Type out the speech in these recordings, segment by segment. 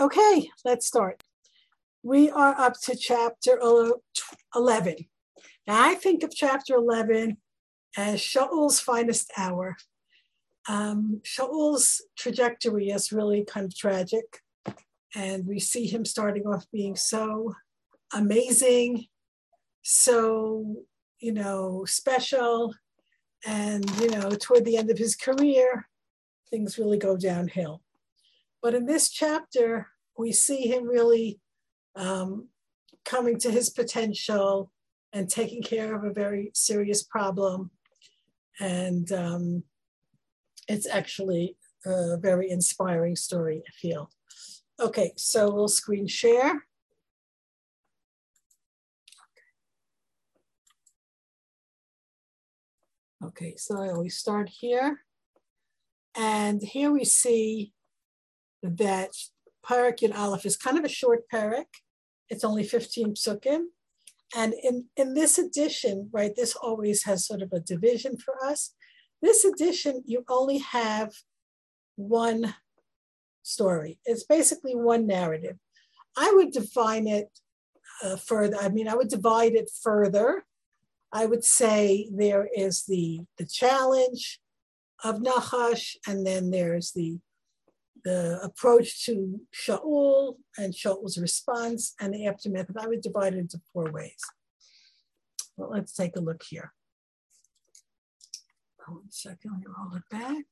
okay, let's start. We are up to chapter 11. Now, I think of chapter 11 as Shaul's finest hour. Um, Shaul's trajectory is really kind of tragic. And we see him starting off being so amazing, so, you know, special. And, you know, toward the end of his career, things really go downhill. But in this chapter, we see him really um, coming to his potential and taking care of a very serious problem. And um, it's actually a very inspiring story, I feel. Okay, so we'll screen share. Okay, so we start here. And here we see that Perek Yud Aleph is kind of a short perek. It's only 15 psukim. And in, in this edition, right, this always has sort of a division for us. This edition, you only have one story. It's basically one narrative. I would define it uh, further. I mean, I would divide it further. I would say there is the the challenge of Nachash, and then there's the the approach to Shaul and Shaul's response and the aftermath. And I would divide it into four ways. Well, let's take a look here. One second, let me roll it back.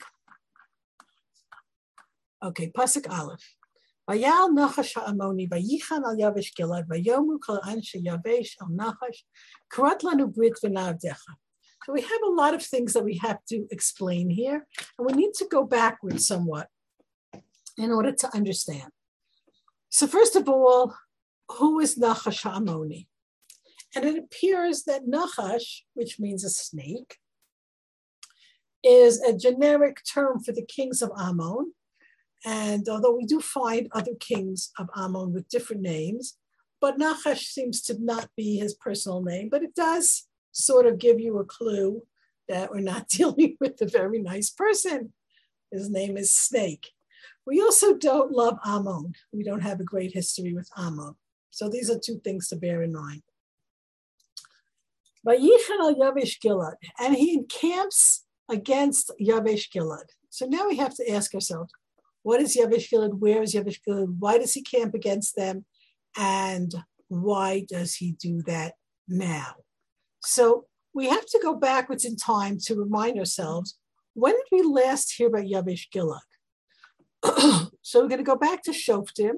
Okay, Pasuk Aleph. Vayal Nachash Ha'amoni, Vayichan al Yavesh Gilad, Vayomu kol anshe Yavesh al Nachash, Karat lanu brit v'navdecha. So we have a lot of things that we have to explain here, and we need to go backwards somewhat in order to understand. So, first of all, who is Nachash Amoni? And it appears that Nachash, which means a snake, is a generic term for the kings of Ammon. And although we do find other kings of Ammon with different names, but Nachash seems to not be his personal name, but it does sort of give you a clue that we're not dealing with a very nice person. His name is Snake. We also don't love Ammon. We don't have a great history with Ammon. So these are two things to bear in mind. Vayichan al Yavesh Gilad, and he encamps against Yavesh Gilad. So now we have to ask ourselves, what is Yavesh Gilad? Where is Yavesh Gilad? Why does he camp against them? And why does he do that now? So we have to go backwards in time to remind ourselves, when did we last hear about Yavesh Gilad? so we're going to go back to Shoftim,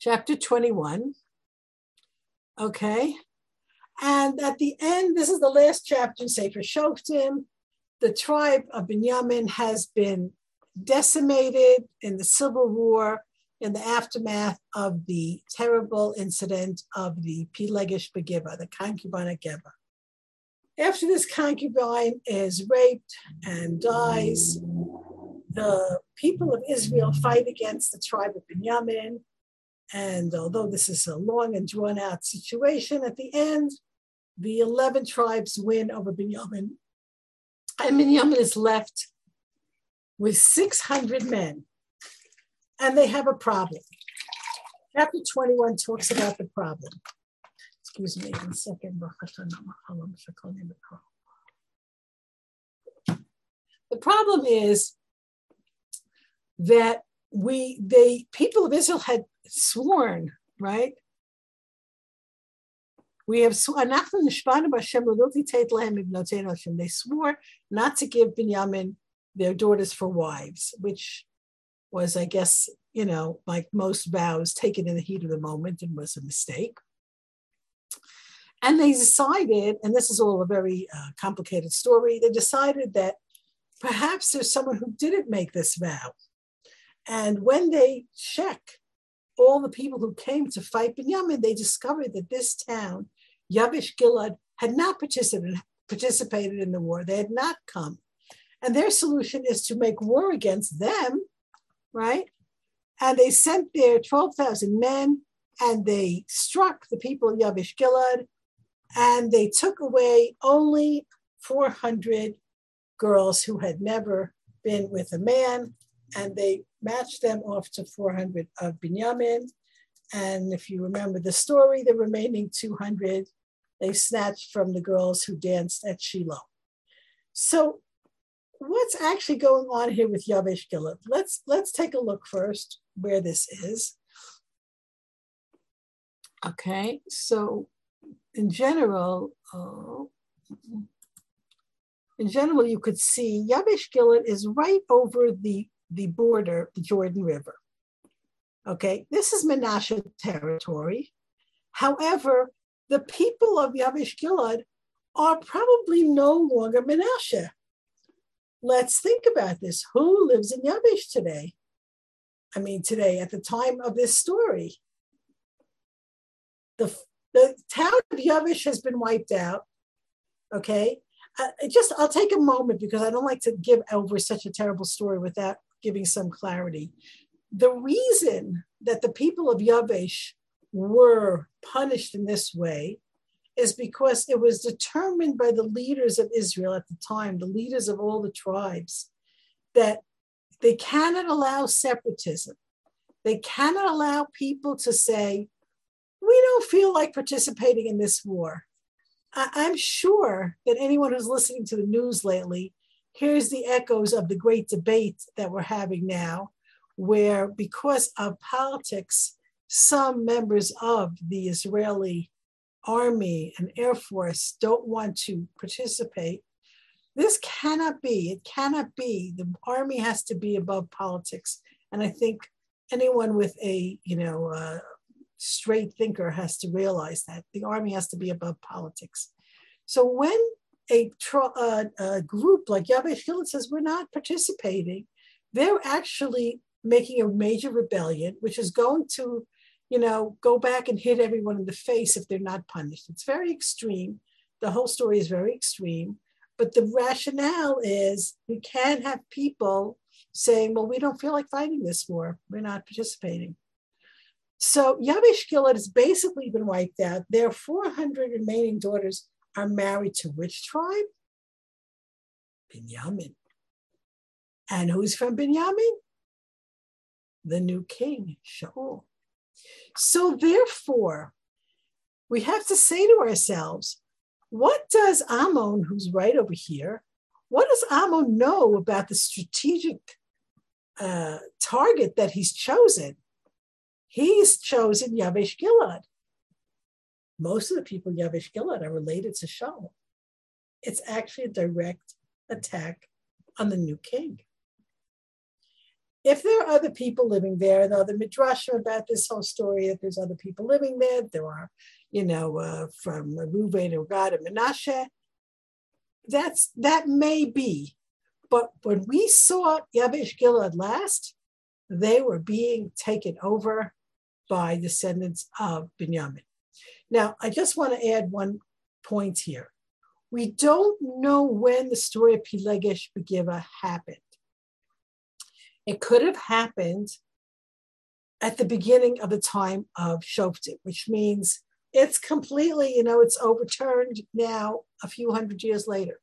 chapter 21. Okay. And at the end, this is the last chapter in Sefer Shoftim. The tribe of Binyamin has been decimated in the civil war in the aftermath of the terrible incident of the Pilegesh Begiba, the concubine at Geba. After this concubine is raped and dies, the people of Israel fight against the tribe of Benjamin. And although this is a long and drawn out situation, at the end, the 11 tribes win over Benjamin. And Benjamin is left with 600 men. And they have a problem. Chapter 21 talks about the problem. Excuse me one second. The problem is that we they people of Israel had sworn, right? We have they swore not to give Binyamin their daughters for wives, which was, I guess, you know, like most vows taken in the heat of the moment and was a mistake. And they decided, and this is all a very uh, complicated story, they decided that perhaps there's someone who didn't make this vow and when they check all the people who came to fight Binyamin, they discovered that this town, Yavish Gilad, had not participated, participated in the war. They had not come. And their solution is to make war against them, right? And they sent their 12,000 men and they struck the people of Yavish Gilad and they took away only 400 girls who had never been with a man and they matched them off to 400 of Binyamin. And if you remember the story, the remaining 200 they snatched from the girls who danced at Shiloh. So what's actually going on here with Yavesh Gilad? Let's let's take a look first where this is. Okay, so in general, uh, in general, you could see Yavesh Gilad is right over the, the border, the Jordan River. Okay, this is Menashe territory. However, the people of Yavesh Gilad are probably no longer Menashe. Let's think about this. Who lives in Yavesh today? I mean, today, at the time of this story. The, the town of Yavesh has been wiped out. Okay. Uh, just, I'll take a moment because I don't like to give over such a terrible story without giving some clarity. The reason that the people of Yavesh were punished in this way is because it was determined by the leaders of Israel at the time, the leaders of all the tribes, that they cannot allow separatism. They cannot allow people to say, we don't feel like participating in this war. I- am sure that anyone who's listening to the news lately hears the echoes of the great debate that we're having now, where because of politics, some members of the Israeli army and air force don't want to participate. This cannot be. It cannot be. The army has to be above politics. And I think anyone with a, you know, straight thinker has to realize that the army has to be above politics. So when a, a group like Yavesh Gilad says we're not participating, they're actually making a major rebellion, which is going to you know, go back and hit everyone in the face if they're not punished. It's very extreme. The whole story is very extreme. But the rationale is we can't have people saying, well, we don't feel like fighting this war. We're not participating. So Yavesh Gilad has basically been wiped out. Their 400 remaining daughters are married to which tribe? Binyamin. And who's from Binyamin? The new king, Shaul. So, therefore, we have to say to ourselves, what does Amon, who's right over here, what does Amon know about the strategic uh, target that he's chosen? He's chosen Yavesh Gilad. Most of the people Yavesh Gilad are related to Shaul. It's actually a direct attack on the new king if there are other people living there, though the midrashim about this whole story, if there's other people living there, there are, you know, uh, from Reuven and Gad and Menashe, that's that may be. But when we saw Yavesh Gilad last, they were being taken over by descendants of Binyamin. Now, I just want to add one point here. We don't know when the story of Pilegesh Begiva happened. It could have happened at the beginning of the time of Shoftim, which means it's completely, you know, it's overturned now a few hundred years later.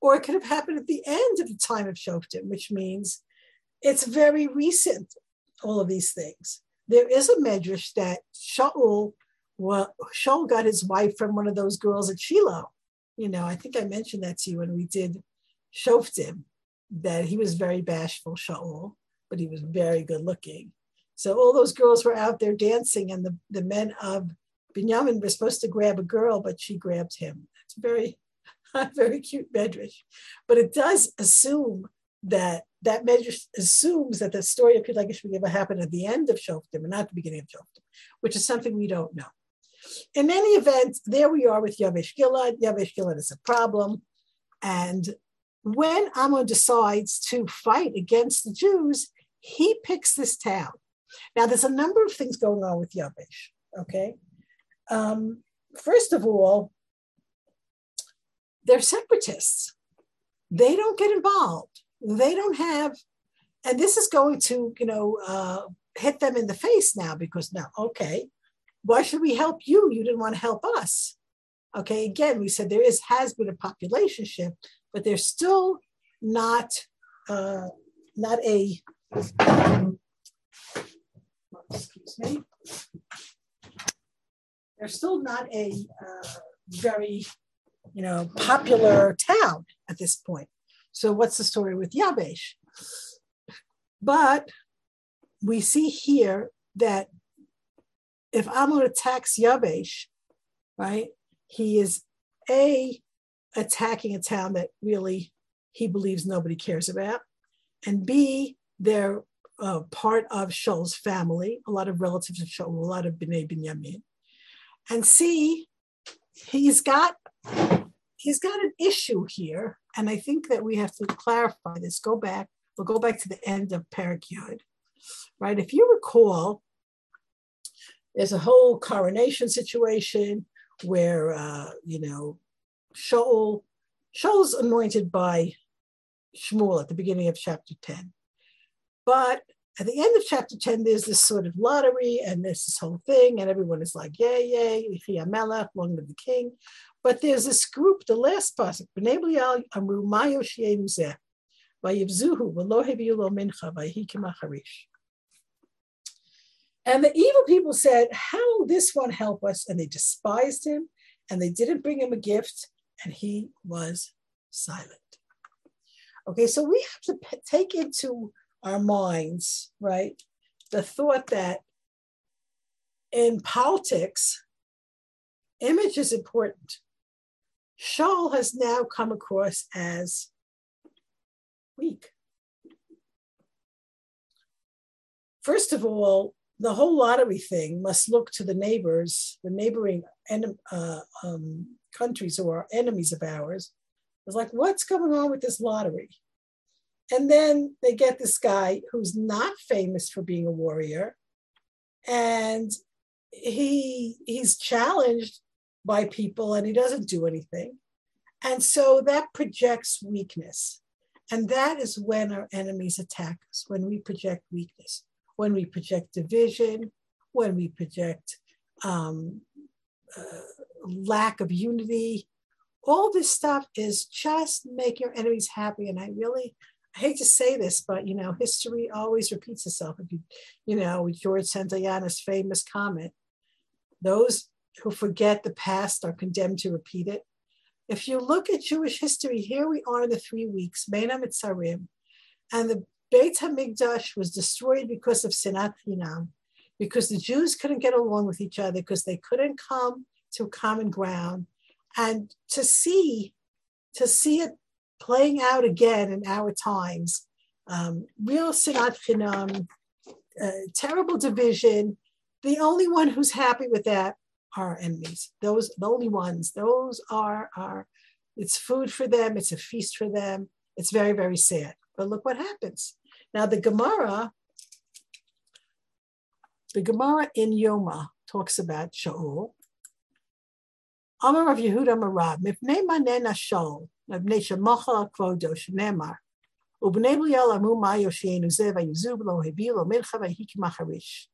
Or it could have happened at the end of the time of Shoftim, which means it's very recent, all of these things. There is a medrash that Shaul, well, Shaul got his wife from one of those girls at Shiloh. You know, I think I mentioned that to you when we did Shoftim, that he was very bashful, Shaul but he was very good looking. So all those girls were out there dancing, and the, the men of Binyamin were supposed to grab a girl, but she grabbed him. It's very, very cute medrash. But it does assume that that medrash assumes that the story of Pilegesh Begiva happened at the end of Shoftim and not the beginning of Shoftim, which is something we don't know. In any event, there we are with Yavesh Gilad. Yavesh Gilad is a problem. And when Ammon decides to fight against the Jews, he picks this town. Now, there's a number of things going on with Yavesh, okay? Um, first of all, they're separatists. They don't get involved. They don't have, and this is going to, you know, uh, hit them in the face now because now, okay, why should we help you? You didn't want to help us. Okay, again, we said there is has been a population shift, but there's still not uh, not a excuse me. They're still not a uh, very, you know, popular town at this point. So what's the story with Yabesh? But we see here that if Ammon attacks Yabesh, right, he is a attacking a town that really he believes nobody cares about, and b they're uh, part of Shaul's family, a lot of relatives of Shaul, a lot of Bnei Binyamin, and c he's got he's got an issue here, and I think that we have to clarify this. Go back. We'll go back to the end of Perek Yod, right? If you recall, there's a whole coronation situation where uh, you know Shaul Shaul's anointed by Shmuel at the beginning of chapter 10. But at the end of chapter 10, there's this sort of lottery and there's this whole thing, and everyone is like, yay, yay, Melech, long live the king. But there's this group, the last pasuk, B'nei B'lial Amru Mayo Shienu Zeh, Vayivzuhu, V'lo Heviyu Lo Mincha, Vayhikim Acharish. And the evil people said, How will this one help us? And they despised him and they didn't bring him a gift, and he was silent. Okay, so we have to take into our minds, right, the thought that in politics, image is important. Shaul has now come across as weak. First of all, the whole lottery thing must look to the neighbors, the neighboring uh, um, countries who are enemies of ours. It's like, what's going on with this lottery? And then they get this guy who's not famous for being a warrior, and he he's challenged by people and he doesn't do anything. And so that projects weakness. And that is when our enemies attack us, when we project weakness when we project division, when we project um, uh, lack of unity. All this stuff is just make your enemies happy. And I really, I hate to say this, but you know, history always repeats itself. If you, you know, George Santayana's famous comment, those who forget the past are condemned to repeat it. If you look at Jewish history, here we are in the three weeks, Mena Mitzarim, and the Beit HaMikdash was destroyed because of Sinat Chinam, because the Jews couldn't get along with each other, because they couldn't come to common ground. And to see, to see it playing out again in our times, um, real Sinat Chinam, uh, terrible division. The only one who's happy with that are enemies. Those, the only ones. Those are, are, it's food for them. It's a feast for them. It's very, very sad. But look what happens. Now the Gemara, the Gemara in Yoma talks about Shaul. Amar of Yehuda Marab, Manena Shaul, Kvodo Ubnei Bliel Amu Ma Lo Macharish,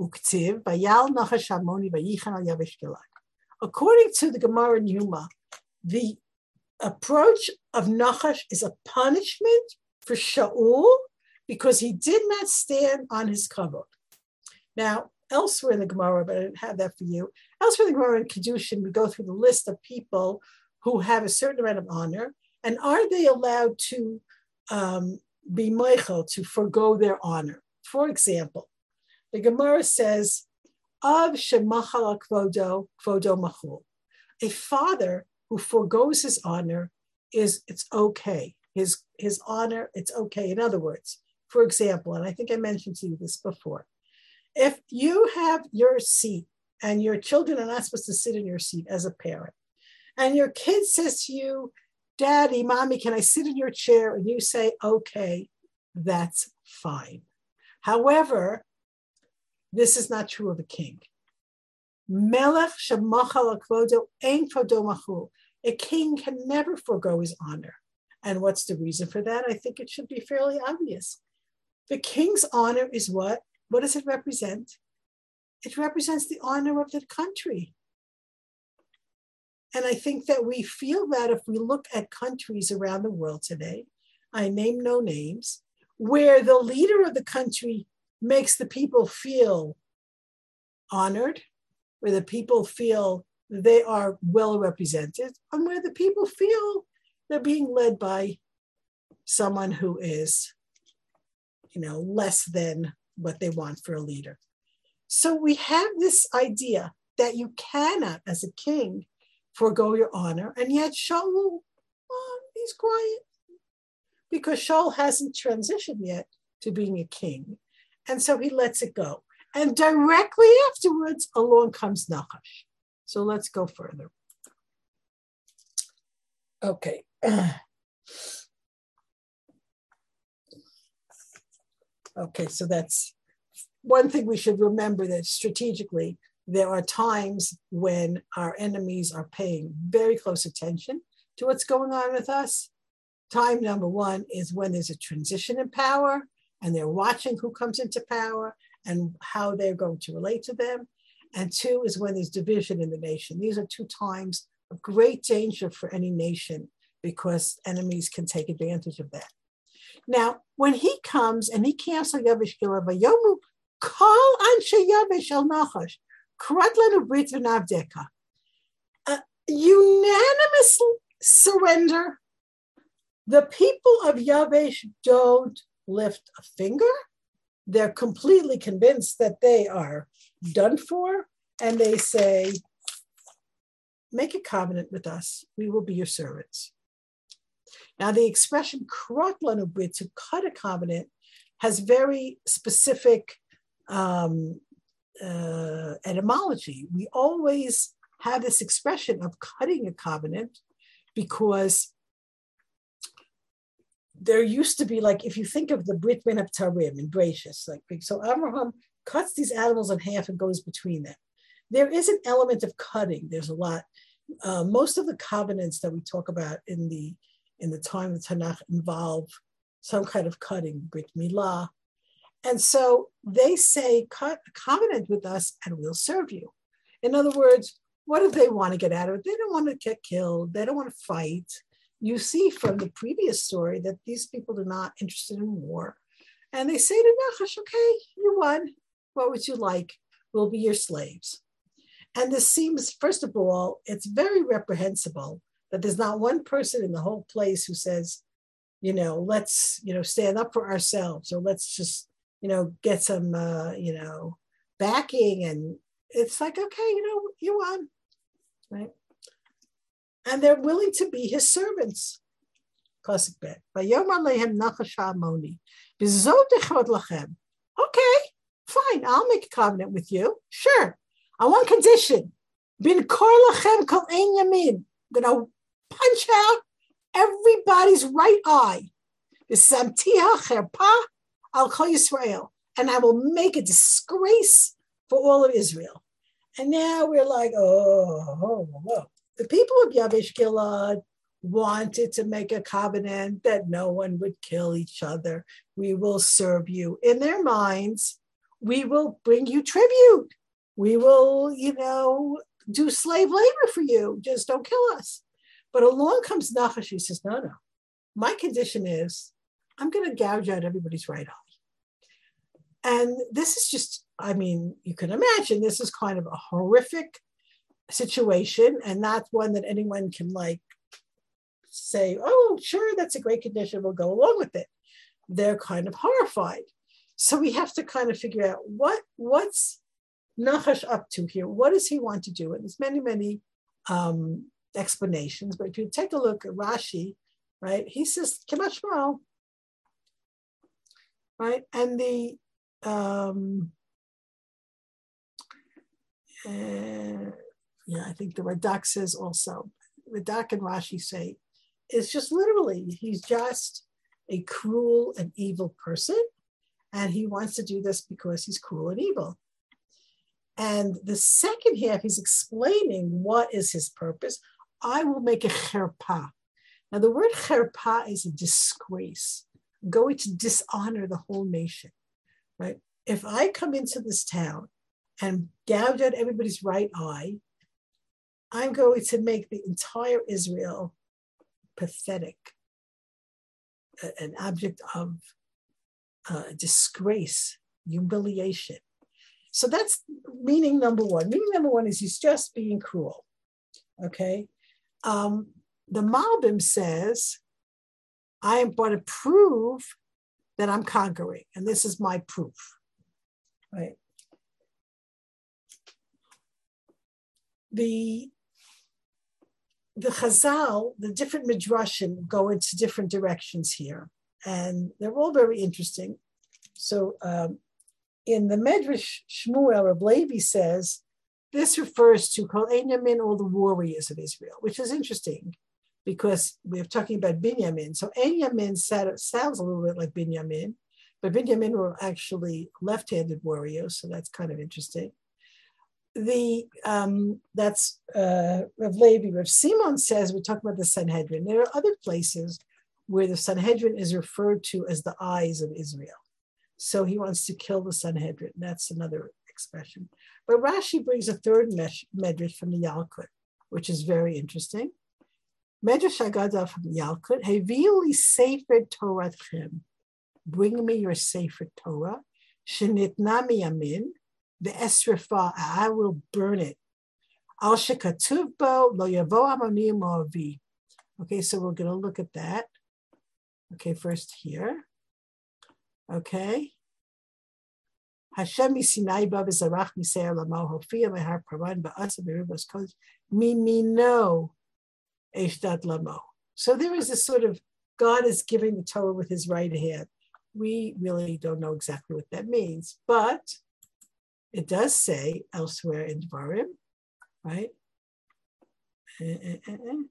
Uktiv Vayal Nachash Vayichan Al Yavish According to the Gemara in Yoma, the approach of Nachash is a punishment for Shaul because he did not stand on his kavod. Now, elsewhere in the Gemara, but I didn't have that for you. Elsewhere in the Gemara in Kedushin, we go through the list of people who have a certain amount of honor, and are they allowed to um, be mochel to forego their honor? For example, the Gemara says, "Of shemachal kvodo kvodo machul." A father who foregoes his honor is it's okay. His his honor, it's okay. In other words, for example, and I think I mentioned to you this before, if you have your seat and your children are not supposed to sit in your seat as a parent, and your kid says to you, Daddy, mommy, can I sit in your chair? And you say, okay, that's fine. However, this is not true of a king. Melech shemachal ein. A king can never forego his honor. And what's the reason for that? I think it should be fairly obvious. The king's honor is what? What does it represent? It represents the honor of the country. And I think that we feel that if we look at countries around the world today, I name no names, where the leader of the country makes the people feel honored, where the people feel they are well represented, and where the people feel they're being led by someone who is, you know, less than what they want for a leader. So we have this idea that you cannot, as a king, forego your honor, and yet Shaul, oh, he's quiet because Shaul hasn't transitioned yet to being a king, and so he lets it go. And directly afterwards, along comes Nachash. So let's go further. Okay. okay, so that's one thing we should remember that strategically, there are times when our enemies are paying very close attention to what's going on with us. Time number one is when there's a transition in power and they're watching who comes into power and how they're going to relate to them. And two is when there's division in the nation. These are two times of great danger for any nation because enemies can take advantage of that. Now, when he comes and he camps on Yavish Yomu, call Anshe Yavish El Nachash, Kratlanu Brit Navdeka. Unanimous surrender. The people of Yavesh don't lift a finger they're completely convinced that they are done for, and they say, Make a covenant with us, we will be your servants. Now, the expression krotlanubrit, to cut a covenant, has very specific um, uh, etymology. We always have this expression of cutting a covenant because there used to be like if you think of the Brit Ben Tarim and Gracious, like so Abraham cuts these animals in half and goes between them. There is an element of cutting. There's a lot. Uh, most of the covenants that we talk about in the in the time of Tanakh involve some kind of cutting, Brit Milah. And so they say, cut a covenant with us and we'll serve you. In other words, what do they want to get out of it? They don't want to get killed. They don't want to fight you see from the previous story that these people are not interested in war. And they say to Nachash, okay, you won. What would you like? We'll be your slaves. And this seems, first of all, it's very reprehensible that there's not one person in the whole place who says, you know, let's, you know, stand up for ourselves or let's just, you know, get some, uh, you know, backing. And it's like, okay, you know, you won, right? and they're willing to be his servants. Classic bet. Okay, fine, I'll make a covenant with you. Sure. On one condition. Bin lachem kol yamin. I'm gonna punch out everybody's right eye. Al kol Yisrael. And I will make a disgrace for all of Israel. And now we're like, oh, oh, oh the people of Yavish Gilad wanted to make a covenant that no one would kill each other. We will serve you. In their minds, we will bring you tribute. We will, you know, do slave labor for you. Just don't kill us. But along comes Nachash. He says, no, no. My condition is I'm going to gouge out everybody's right eye. And this is just, I mean, you can imagine this is kind of a horrific situation and not one that anyone can like say, oh, sure, that's a great condition, we'll go along with it. They're kind of horrified. So we have to kind of figure out what what's Nachash up to here? What does he want to do? And there's many, many um, explanations, but if you take a look at Rashi, right, he says, Kimashmal, right? And the um, uh, yeah, I think the Radak says also, Radak and Rashi say, is just literally, he's just a cruel and evil person. And he wants to do this because he's cruel and evil. And the second half, he's explaining what is his purpose. I will make a cherpa. Now, the word cherpa is a disgrace, going to dishonor the whole nation, right? If I come into this town and gouge out everybody's right eye, I'm going to make the entire Israel pathetic, an object of uh, disgrace, humiliation. So that's meaning number one. Meaning number one is he's just being cruel. Okay. Um, the Malbim says, I am going to prove that I'm conquering, and this is my proof. Right. The the Chazal, the different midrashim go into different directions here, and they're all very interesting. So, um, in the Medrash Shmuel, Levi says this refers to Kol Yamin, all the warriors of Israel, which is interesting because we're talking about Binyamin. So Yamin sounds a little bit like Binyamin, but Binyamin were actually left-handed warriors, so that's kind of interesting the um, that's uh, Rav Levi. Rav Simon says we're talking about the Sanhedrin. There are other places where the Sanhedrin is referred to as the eyes of Israel. So he wants to kill the Sanhedrin. That's another expression. But Rashi brings a third medrash from the Yalkut, which is very interesting. Medrash Agada from the Yalkut. Heviuli Sefer Toratchem. Bring me your Sefer Torah. Shenitnami Yamin the esrifa, I will burn it. Al shekatuvbo lo yavo amonim moavi. Okay, so we're going to look at that. Okay, first here. Okay. Hashem Sinai ba v'zarach miseir lamo hofia mehar paran ba'asa b'ribos kodesh mimino eshdat lamo. So there is a sort of God is giving the Torah with his right hand. We really don't know exactly what that means, but it does say elsewhere in Dvarim, right? Eh, eh, eh,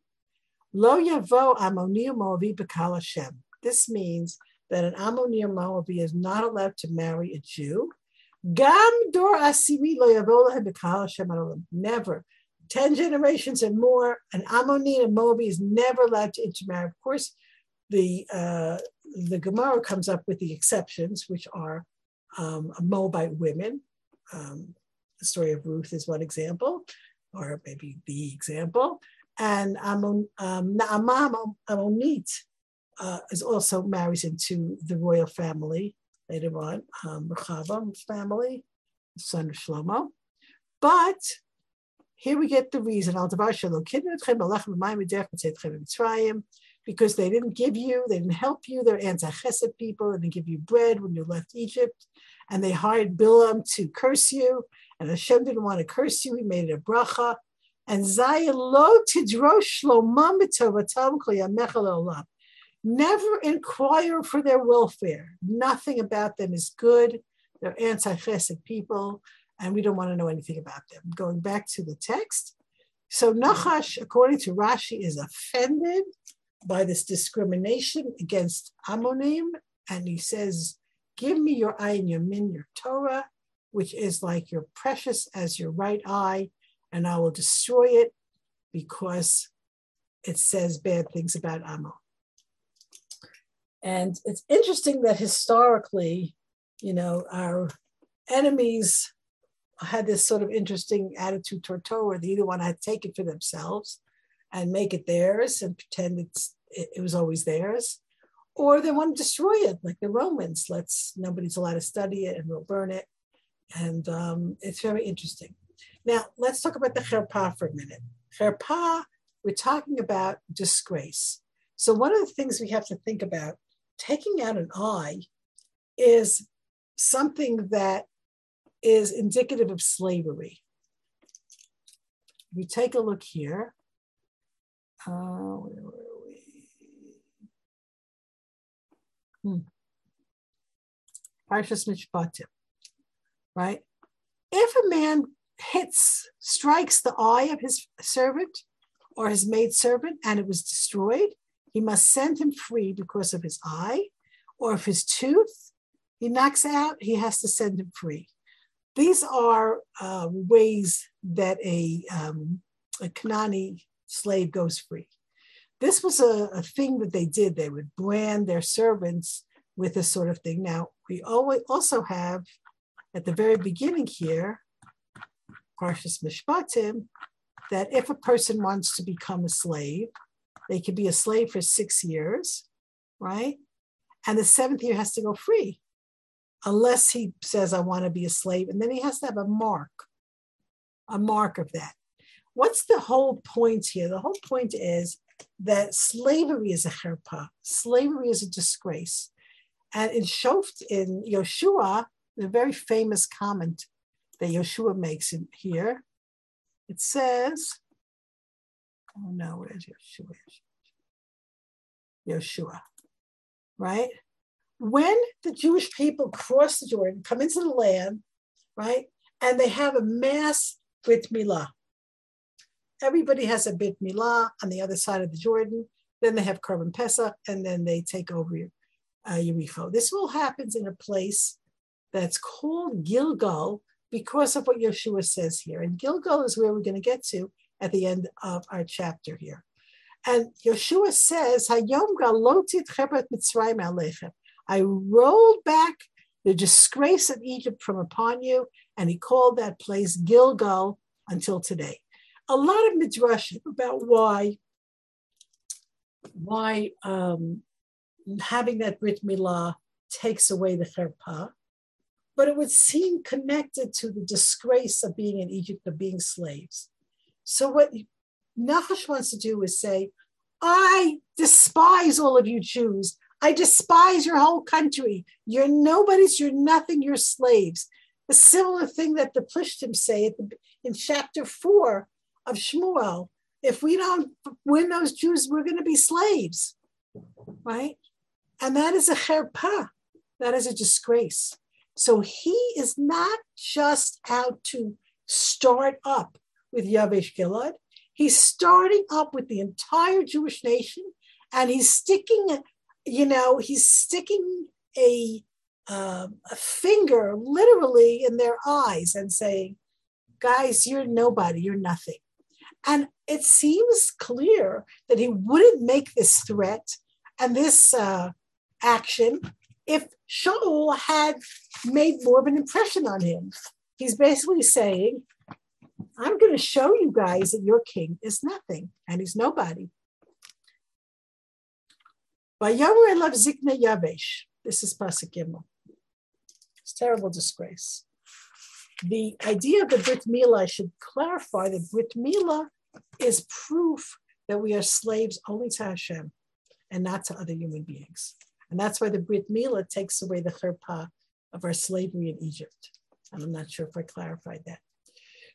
Lo yavo Ammoni Moavi Hashem. This means that an Ammoni Moavi is not allowed to marry a Jew. Gam dor asimi lo Never. Ten generations and more, an Ammoni and Moavi is never allowed to intermarry. Of course, the uh, the Gemara comes up with the exceptions, which are um, Moabite women, um, the story of Ruth is one example, or maybe the example. And Amon, um, Ammonite uh, is also marries into the royal family later on, um, family, son of Shlomo. But here we get the reason. Because they didn't give you, they didn't help you, they're anti-chesed people, and they give you bread when you left Egypt and they hired Bilam to curse you, and Hashem didn't want to curse you. He made it a bracha. And Zayin lo tidrosh shlomam olam. Never inquire for their welfare. Nothing about them is good. They're anti-chesed people, and we don't want to know anything about them. Going back to the text, so Nachash, according to Rashi, is offended by this discrimination against Ammonim, and he says Give me your ayin yamin, your min, your Torah, which is like your precious as your right eye, and I will destroy it because it says bad things about Ammon. And it's interesting that historically, you know, our enemies had this sort of interesting attitude toward Torah. They either want to take it for themselves and make it theirs and pretend it's it, it was always theirs, or they want to destroy it like the Romans. Let's nobody's allowed to study it and we'll burn it. And um, it's very interesting. Now let's talk about the cherpa for a minute. Cherpa, we're talking about disgrace. So one of the things we have to think about, taking out an eye, is something that is indicative of slavery. We take a look here, uh, Hmm. Parshas Mishpatim, right? If a man hits, strikes the eye of his servant or his maid servant and it was destroyed, he must send him free because of his eye, or if his tooth he knocks out, he has to send him free. These are uh, ways that a, um, a Kanani slave goes free. This was a, a thing that they did. They would brand their servants with this sort of thing. Now, we always also have at the very beginning here, Parshas Mishpatim, that if a person wants to become a slave, they could be a slave for six years, right? And the seventh year has to go free. unless he says, I want to be a slave. And then he has to have a mark, a mark of that. What's the whole point here? The whole point is that slavery is a cherpa, slavery is a disgrace. And in Shoft, in Yoshua, the very famous comment that Yoshua makes in here, it says, oh no, where's Yoshua? Yeshua, right? When the Jewish people cross the Jordan, come into the land, right, and they have a mass brit milah. Everybody has a brit milah on the other side of the Jordan. Then they have Korban Pesach, and then they take over uh. This all happens in a place that's called Gilgal because of what Yeshua says here. And Gilgal is where we're going to get to at the end of our chapter here. And Yeshua says, Hayom. I rolled back the disgrace of Egypt from upon you. And he called that place Gilgal until today. A lot of midrash about why, why um, having that Brit Milah takes away the cherpa, but it would seem connected to the disgrace of being in Egypt, of being slaves. So what Nachash wants to do is say, I despise all of you Jews. I despise your whole country. You're nobodies, you're nothing, you're slaves. The similar thing that the Plishtim say the, in chapter four of Shmuel. If we don't win those Jews, we're going to be slaves, right? And that is a cherpa. That is a disgrace. So he is not just out to start up with Yavesh Gilad. He's starting up with the entire Jewish nation, and he's sticking, you know, he's sticking a uh, a finger literally in their eyes and saying, "Guys, you're nobody. You're nothing." And it seems clear that he wouldn't make this threat and this uh, action if Shaul had made more of an impression on him. He's basically saying, I'm going to show you guys that your king is nothing and he's nobody. Vayomer elav zikna yavesh. This is Pasuk Gimel. It's terrible disgrace. The idea of the Brit Milah, I should clarify that Brit Milah is proof that we are slaves only to Hashem and not to other human beings. And that's why the Brit Milah takes away the cherpa of our slavery in Egypt. And I'm not sure if I clarified that.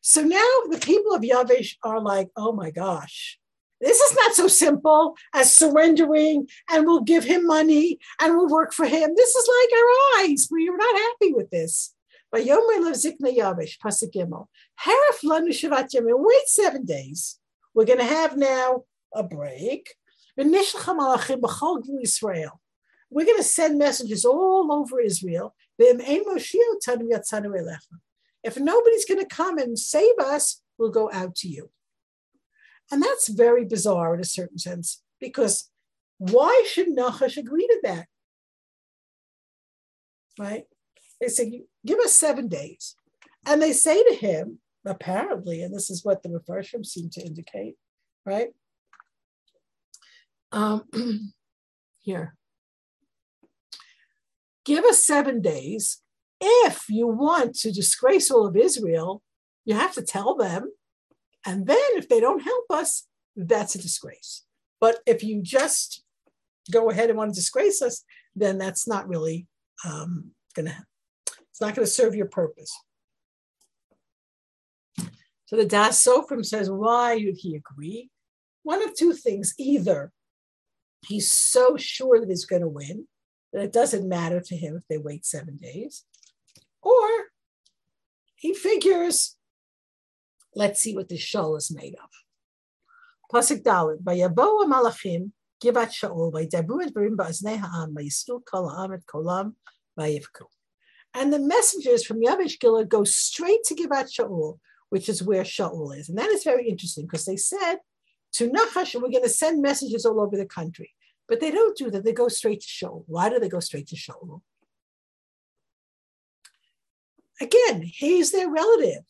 So now the people of Yavish are like, oh my gosh, this is not so simple as surrendering and we'll give him money and we'll work for him. This is like our eyes. We're not happy with this. But Yomer Lev Zikna Yavesh, Pasuk Gimel. Harif Lanu Shavat Yemim. Wait seven days. We're going to have now a break. We're going to send messages all over Israel. If nobody's going to come and save us, we'll go out to you. And that's very bizarre in a certain sense, because why should Nachash agree to that? Right? They say, give us seven days. And they say to him, apparently, and this is what the Mepharshim seem to indicate, right? Um, here. Give us seven days. If you want to disgrace all of Israel, you have to tell them. And then if they don't help us, that's a disgrace. But if you just go ahead and want to disgrace us, then that's not really um, going to, it's not going to serve your purpose. So the Das Sofrim says, why did he agree? One of two things. Either he's so sure that he's going to win, that it doesn't matter to him if they wait seven days. He figures, let's see what the Shaul is made of. Pasuk Dalet, Vayaboa Malachim, Givat Shaul, Vaydabu et Barim Ba'aznei Ha'am, Vayistul Kol Ha'am et Kolam. And the messengers from Yavesh Gilad go straight to Givat Shaul, which is where Shaul is. And that is very interesting because they said to Nachash, we're going to send messages all over the country. But they don't do that. They go straight to Shaul. Why do they go straight to Shaul? Again, he's their relative.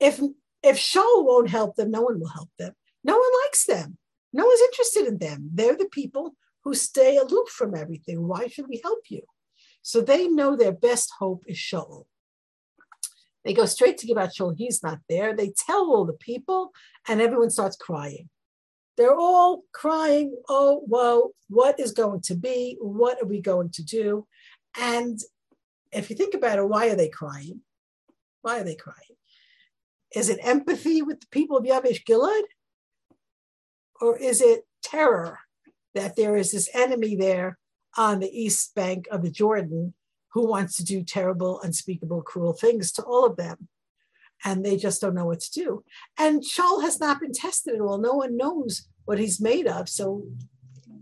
If if Shaul won't help them, no one will help them. No one likes them. No one's interested in them. They're the people who stay aloof from everything. Why should we help you? So they know their best hope is Shaul. They go straight to Givat Shaul. He's not there. They tell all the people, and everyone starts crying. They're all crying, oh, well, what is going to be? What are we going to do? And if you think about it, why are they crying? Why are they crying? Is it empathy with the people of Yavesh Gilad? Or is it terror that there is this enemy there on the east bank of the Jordan who wants to do terrible, unspeakable, cruel things to all of them? And they just don't know what to do. And Shaul has not been tested at all. No one knows what he's made of. So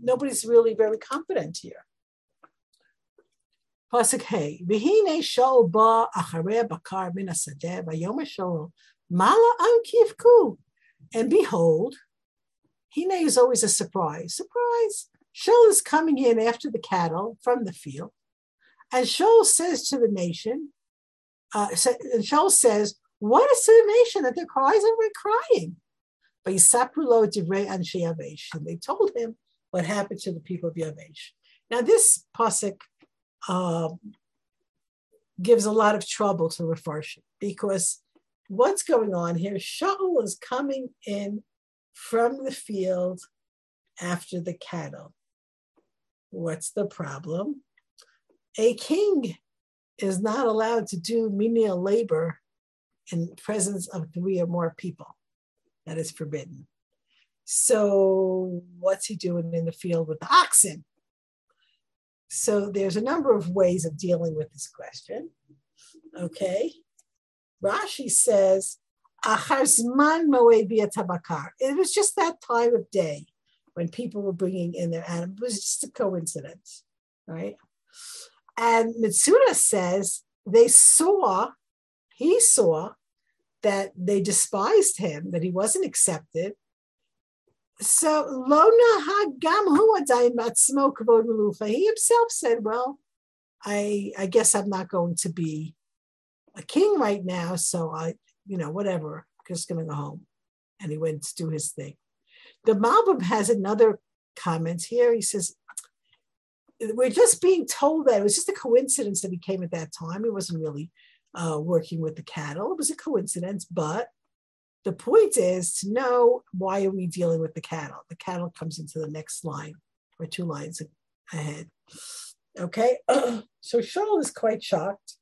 nobody's really very confident here. Pasuk Hey, V'hine Shaul ba acharei bakar min asadeh Shaul mala an kivku. And behold, Hine is always a surprise. Surprise. Shaul is coming in after the cattle from the field. And Shaul says to the nation, uh, and Shaul says, What is to the nation that they're crying and we're crying? But Yisapulo Divrei Anshe Yavesh. And they told him what happened to the people of Yavesh. Now, this pasuk uh, gives a lot of trouble to Mefarshim because what's going on here? Shaul is coming in from the field after the cattle. What's the problem? A king is not allowed to do menial labor in presence of three or more people. That is forbidden. So, what's he doing in the field with the oxen? So there's a number of ways of dealing with this question. Okay. Rashi says, It was just that time of day when people were bringing in their animals. It was just a coincidence, right? And Mitsuda says they saw, he saw that they despised him, that he wasn't accepted, so Lona Hagam smoke He himself said, Well, I I guess I'm not going to be a king right now, so I, you know, whatever, just gonna go home. And he went to do his thing. The Malbim has another comment here. He says, We're just being told that it was just a coincidence that he came at that time. He wasn't really uh, working with the cattle. It was a coincidence, but the point is to know why are we dealing with the cattle. The cattle comes into the next line or two lines ahead. Okay, so Shaul is quite shocked,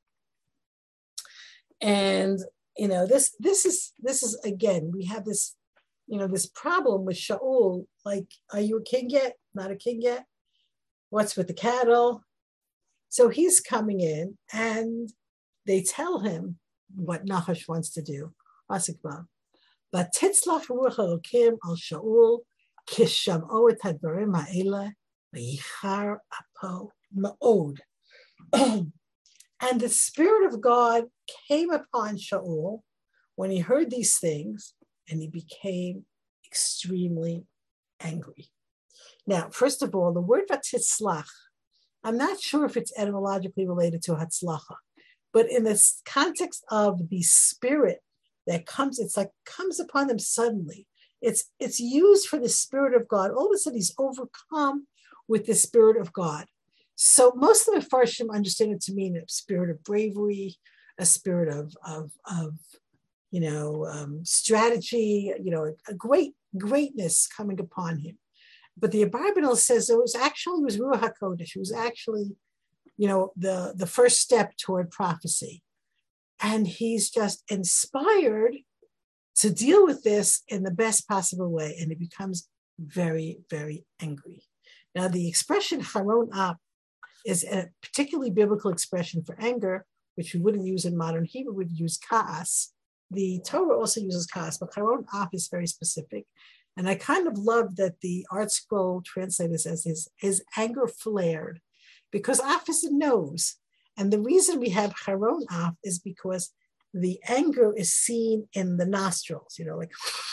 and you know this this is this is again we have this you know this problem with Shaul. Like, are you a king yet? Not a king yet. What's with the cattle? So he's coming in, and they tell him what Nahash wants to do. Asikba. ותצלח רוח אלוקים על שאול כשמעו את הדברים האלה וייחר אפו מאוד. And the Spirit of God came upon Shaul when he heard these things, and he became extremely angry. Now, first of all, the word vatitzlach, I'm not sure if it's etymologically related to hatzlacha, but in the context of the spirit that comes, it's like comes upon them suddenly. It's it's used for the Spirit of God. All of a sudden, he's overcome with the Spirit of God. So most of the Mefarshim understand it to mean a spirit of bravery, a spirit of of, of you know um, strategy, you know, a, a great greatness coming upon him. But the Bible says it was actually it was Ruach Hakodesh. It was actually, you know, the the first step toward prophecy and he's just inspired to deal with this in the best possible way and he becomes very very angry. Now the expression haron ap is a particularly biblical expression for anger which we wouldn't use in modern hebrew we'd use kaas. The torah also uses kaas but haron ap is very specific. And i kind of love that the ArtScroll translates as his, his anger flared because af is a nose and the reason we have Haron Af is because the anger is seen in the nostrils, you know, like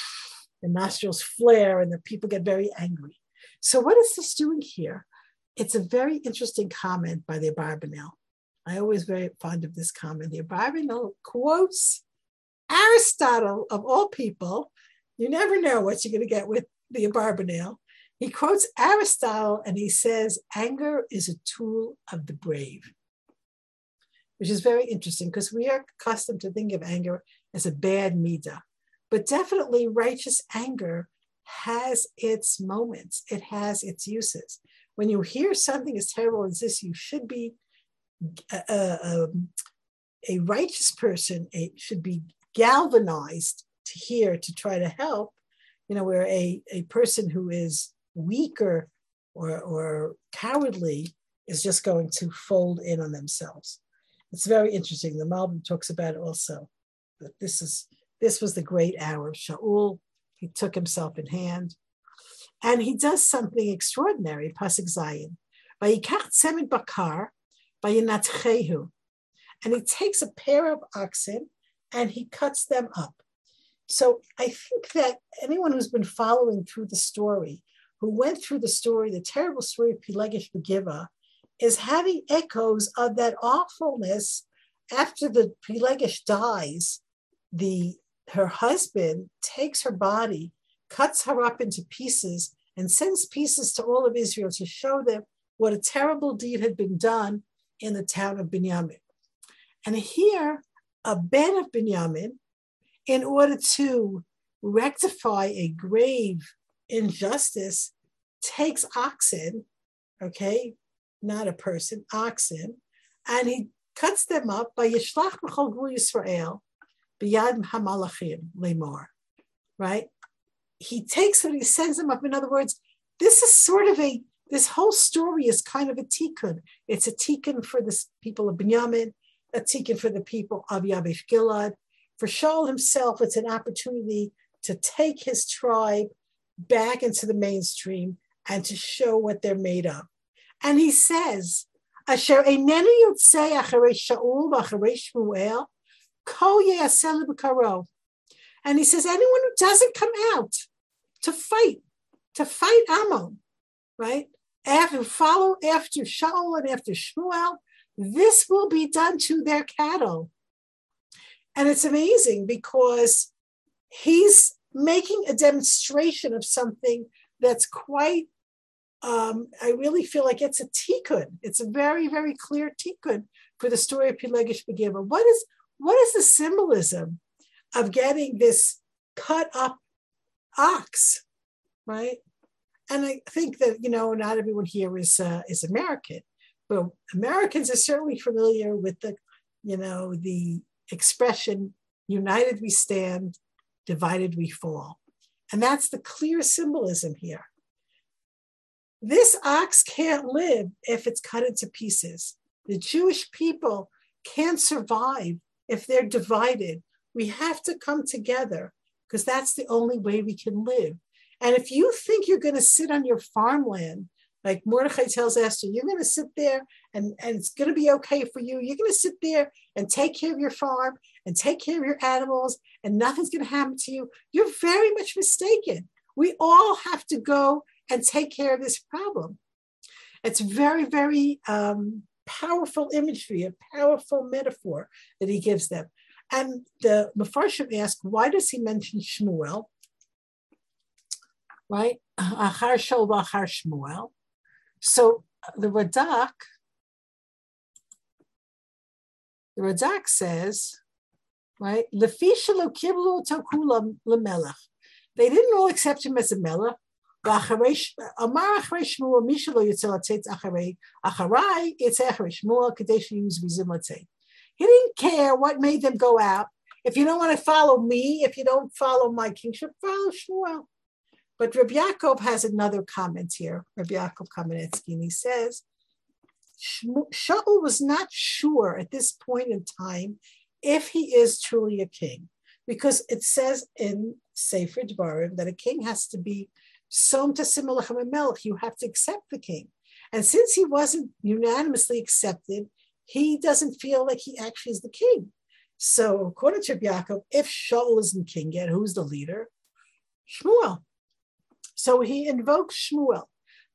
the nostrils flare and the people get very angry. So, what is this doing here? It's a very interesting comment by the Abarbanel. I always very fond of this comment. The Abarbanel quotes Aristotle, of all people. You never know what you're going to get with the Abarbanel. He quotes Aristotle and he says, Anger is a tool of the brave. Which is very interesting because we are accustomed to think of anger as a bad midah. But definitely, righteous anger has its moments, it has its uses. When you hear something as terrible as this, you should be a, uh, a, uh, um, a righteous person it should be galvanized to hear to try to help. You know, where a, a person who is weaker or, or cowardly is just going to fold in on themselves. It's very interesting. The Malbim talks about it also. That this is this was the great hour of Shaul. He took himself in hand. And he does something extraordinary, Pasuk Zayin. Bakar. And he takes a pair of oxen and he cuts them up. So I think that anyone who's been following through the story, who went through the story, the terrible story of Pilegesh Begiva, is having echoes of that awfulness after the Pilegesh dies. The her husband takes her body, cuts her up into pieces, and sends pieces to all of Israel to show them what a terrible deed had been done in the town of Binyamin. And here, a Ben of Binyamin, in order to rectify a grave injustice, takes oxen, okay, not a person, oxen, and he cuts them up by Yishlach B'chol Yisrael, Biyad Hamalachim Lemor, right? He takes it, he sends them up. In other words, this is sort of a, this whole story is kind of a tikkun. It's a tikkun for the people of Binyamin, a tikkun for the people of Yabesh Gilad. For Shaul himself, it's an opportunity to take his tribe back into the mainstream and to show what they're made of. And he says, Asher yotzei Shaul Shmuel and he says, anyone who doesn't come out to fight, to fight Ammon, right? After follow after Shaul and after Shmuel, this will be done to their cattle. And it's amazing because he's making a demonstration of something that's quite um, I really feel like it's a tikkun. It's a very, very clear tikkun for the story of Pilegesh Begiva. What is what is the symbolism of getting this cut up ox, right? And I think that you know not everyone here is uh, is American, but Americans are certainly familiar with the you know the expression "united we stand, divided we fall," and that's the clear symbolism here. This ox can't live if it's cut into pieces. The Jewish people can't survive if they're divided, we have to come together because that's the only way we can live. And if you think you're going to sit on your farmland, like Mordechai tells Esther, you're going to sit there and, and it's going to be okay for you. You're going to sit there and take care of your farm and take care of your animals and nothing's going to happen to you. You're very much mistaken. We all have to go and take care of this problem. It's very, very um, powerful imagery, a powerful metaphor that he gives them. And the Mefarshim ask, why does he mention Shmuel? Right? Achar Shol Shmuel. So the Radak, the Radak says, right? Lefisha kiblu tokulam lemelech. They didn't all accept him as a melech, אמר אחרי שמואל, מי שלא יוצא לצאת אחרי, אחריי, יצא אחרי שמואל כדי שיהיו זריזים לצאת. He didn't care what made them go out. If you don't want to follow me, if you don't follow my kingship, follow Shmuel. But Rabbi Yaakov has another comment here. Rabbi Yaakov Kamenetsky, and he says, Shaul was not sure at this point in time if he is truly a king, because it says in Sefer Dvarim that a king has to be Som melech, you have to accept the king. And since he wasn't unanimously accepted, he doesn't feel like he actually is the king. So according to Yaakov, if Shaul isn't king yet, who's the leader? Shmuel. So he invokes Shmuel.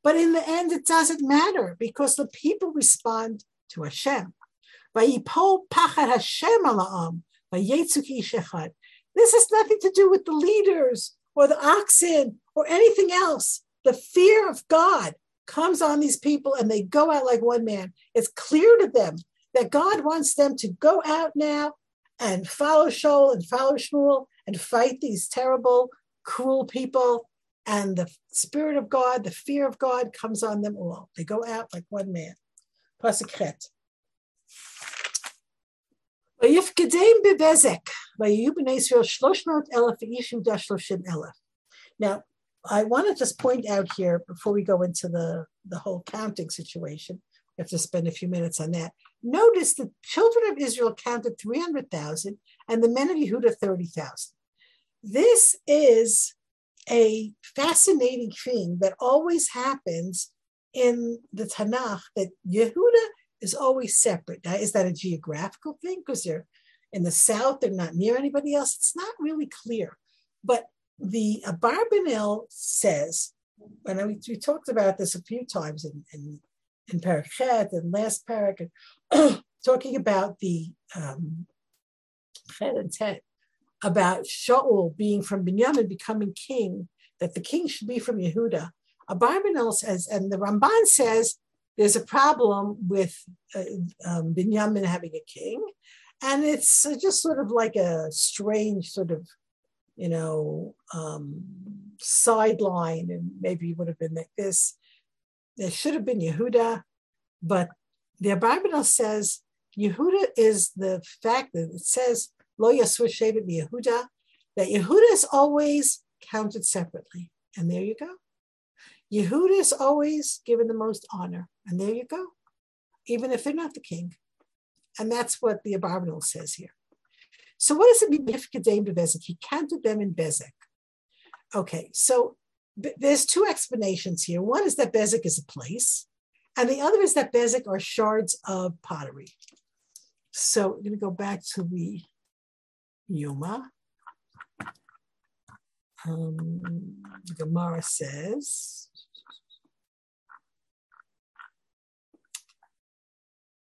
But in the end, it doesn't matter because the people respond to Hashem. This has nothing to do with the leaders or the oxen or anything else. The fear of God comes on these people and they go out like one man. It's clear to them that God wants them to go out now and follow Shaul and follow Shmuel and fight these terrible, cruel people. And the spirit of God, the fear of God comes on them all. They go out like one man. Pasuk Now, I want to just point out here before we go into the, the whole counting situation, we have to spend a few minutes on that. Notice the children of Israel counted 300,000 and the men of Yehuda 30,000. This is a fascinating thing that always happens in the Tanakh that Yehuda is always separate. Now, is that a geographical thing? Because they're in the south, they're not near anybody else. It's not really clear. But the Abarbanel says, and we, we, talked about this a few times in, in, in Perek Chet and last Perek, talking about the um, and Tet, about Shaul being from Binyamin becoming king, that the king should be from Yehuda. Abarbanel says, and the Ramban says, there's a problem with uh, um, Binyamin having a king, and it's just sort of like a strange sort of, you know, um, sideline, and maybe it would have been like this. There should have been Yehuda, but the Bible says Yehuda is the fact that it says Lo Yasur Shevet Yehuda, that Yehuda is always counted separately. And there you go. Yehuda is always given the most honor. And there you go, even if they're not the king. And that's what the Abarbanel says here. So what does it mean, Yifkadim to Bezek? He counted them in Bezek. Okay, so b- there's two explanations here. One is that Bezek is a place, and the other is that Bezek are shards of pottery. So we're going to go back to the Yoma. Um, the Gemara says,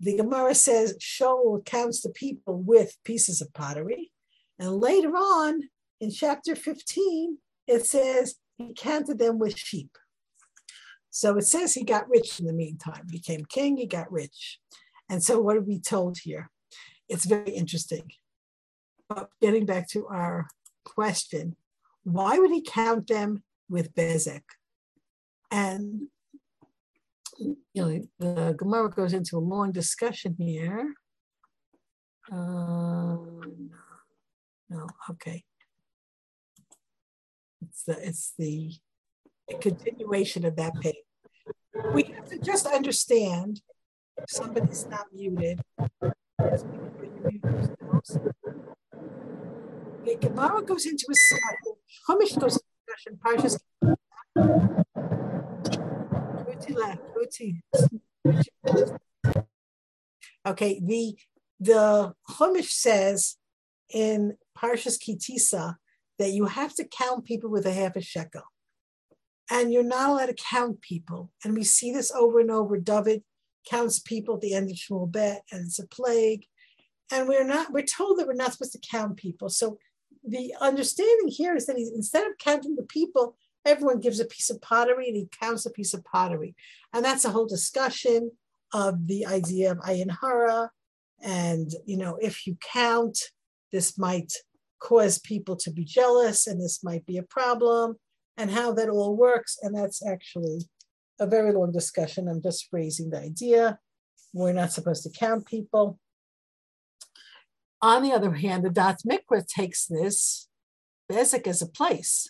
the Gemara says Shaul counts the people with pieces of pottery. And later on in chapter 15, it says he counted them with sheep. So it says he got rich in the meantime, became king, he got rich. And so what are we told here? It's very interesting. But getting back to our question, why would he count them with Bezek? And you know, the Gemara goes into a long discussion here. Uh, no, okay. It's the it's the continuation of that page. We have to just understand somebody's not muted. Okay, Gemara goes into a Chumash goes into discussion. Parshas Okay, the the Chumash says in Parshas Ki Tisa that you have to count people with a half a shekel, and you're not allowed to count people. And we see this over and over. David counts people at the end of Shmuel Bet, and it's a plague. And we're not. We're told that we're not supposed to count people. So the understanding here is that he's, instead of counting the people, everyone gives a piece of pottery and he counts a piece of pottery. And that's a whole discussion of the idea of ayin hara. And, you know, if you count, this might cause people to be jealous and this might be a problem and how that all works. And that's actually a very long discussion. I'm just raising the idea. We're not supposed to count people. On the other hand, the Da'at Mikra takes this Bezek as a place.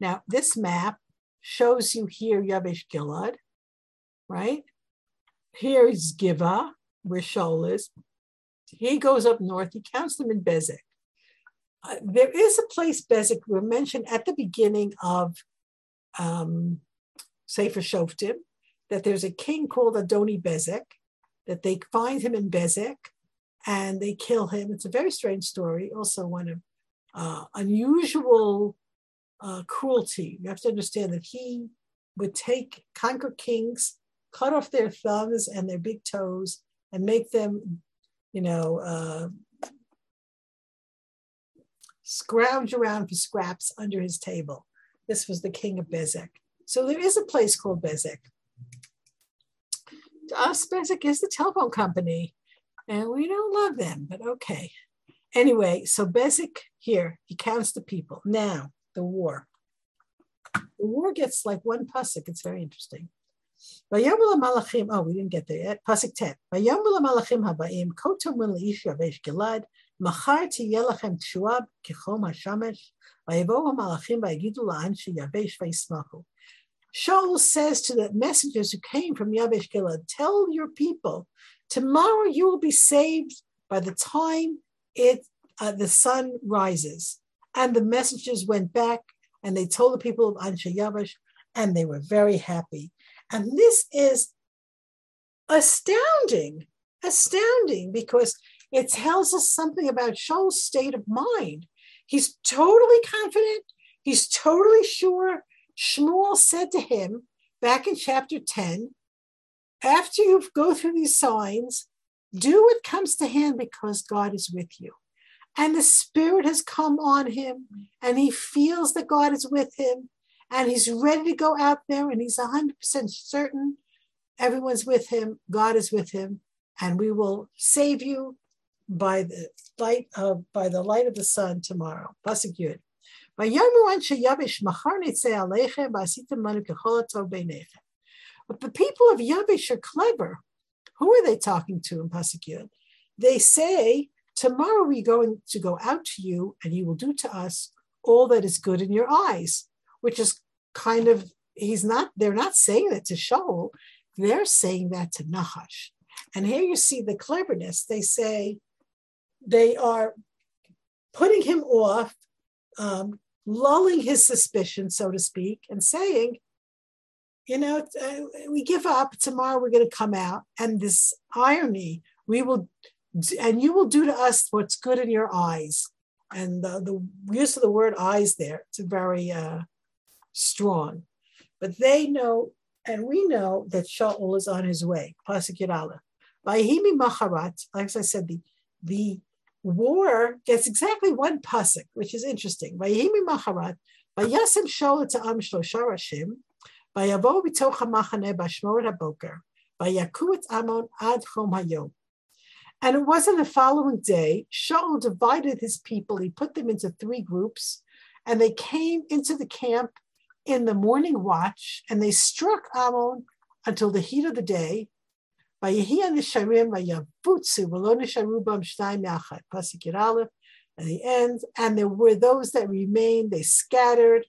Now, this map shows you here Yabesh Gilad, right? Here is Giva, where Shaul is. He goes up north, he counts them in Bezek. Uh, there is a place, Bezek, we mentioned at the beginning of um, Sefer Shoftim, that there's a king called Adoni Bezek, that they find him in Bezek, and they kill him. It's a very strange story, also one of uh, unusual uh, cruelty. You have to understand that he would take conquer kings, cut off their thumbs and their big toes, and make them, you know, uh, scrounge around for scraps under his table. This was the king of Bezek. So there is a place called Bezek. To us, Bezek is the telephone company, and we don't love them, but okay. Anyway, so Bezek here, he counts the people. Now, the war. The war gets like one pasuk. It's very interesting. Oh, we didn't get there yet. Pasuk 10. ויאמרו למלאכים הבאים, כה תאמרו לאיש יבש גלעד, מחר תהיה לכם תשועה כחום השמש, ויבואו המלאכים ויגידו לאן שיבש וישמחו. Shaul says to the messengers who came from Yabesh Gilad, tell your people, tomorrow you will be saved by the time it uh, the sun rises. And the messengers went back and they told the people of Anshe Yavesh, and they were very happy. And this is astounding, astounding, because it tells us something about Shaul's state of mind. He's totally confident, he's totally sure. Shmuel said to him back in chapter 10 after you go through these signs, do what comes to hand because God is with you and the Spirit has come on him, and he feels that God is with him, and he's ready to go out there, and he's 100% certain everyone's with him, God is with him, and we will save you by the light of by the light of the sun tomorrow. Pasuk. But the people of Yavish are clever. Who are they talking to in Pasuk? They say Tomorrow we're going to go out to you, and you will do to us all that is good in your eyes, which is kind of, he's not, they're not saying that to Shaul, they're saying that to Nahash. And here you see the cleverness. They say they are putting him off, um, lulling his suspicion, so to speak, and saying, you know, uh, we give up. Tomorrow we're going to come out. And this irony, we will and you will do to us what's good in your eyes. And the, the use of the word eyes there, it's very uh, strong. But they know, and we know that Shaul is on his way. Pasuk Yud Aleph. Vayhimi Macharat, like I said, the, the war gets exactly one pasuk, which is interesting. Vayhimi Macharat, Vayasem Shaul to Am Shlosharashim, Vayavo b'toch hamachane b'shmoret haboker, Vayaku et Amon ad chom hayom. And it wasn't the following day, Shaul divided his people. He put them into three groups, and they came into the camp in the morning watch, and they struck Ammon until the heat of the day. At the end, and there were those that remained. They scattered,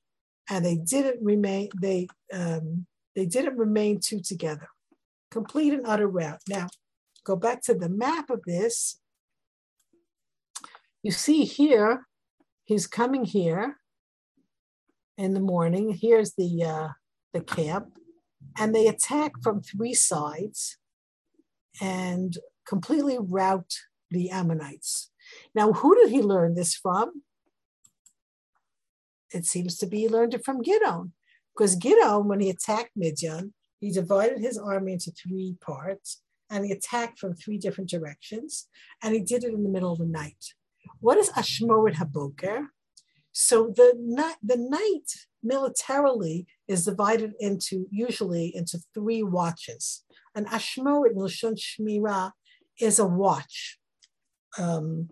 and they didn't remain. They um, they didn't remain two together. Complete and utter rout. Now, go back to the map of this, you see here, he's coming here in the morning. Here's the, uh, the camp, and they attack from three sides and completely rout the Ammonites. Now, who did he learn this from? It seems to be he learned it from Gidon, because Gidon, when he attacked Midian, he divided his army into three parts and he attacked from three different directions, and he did it in the middle of the night. What is Ashmoret Haboker? So the night, the night militarily is divided into usually into three watches. And Ashmoret Lashon Shmira is a watch, um,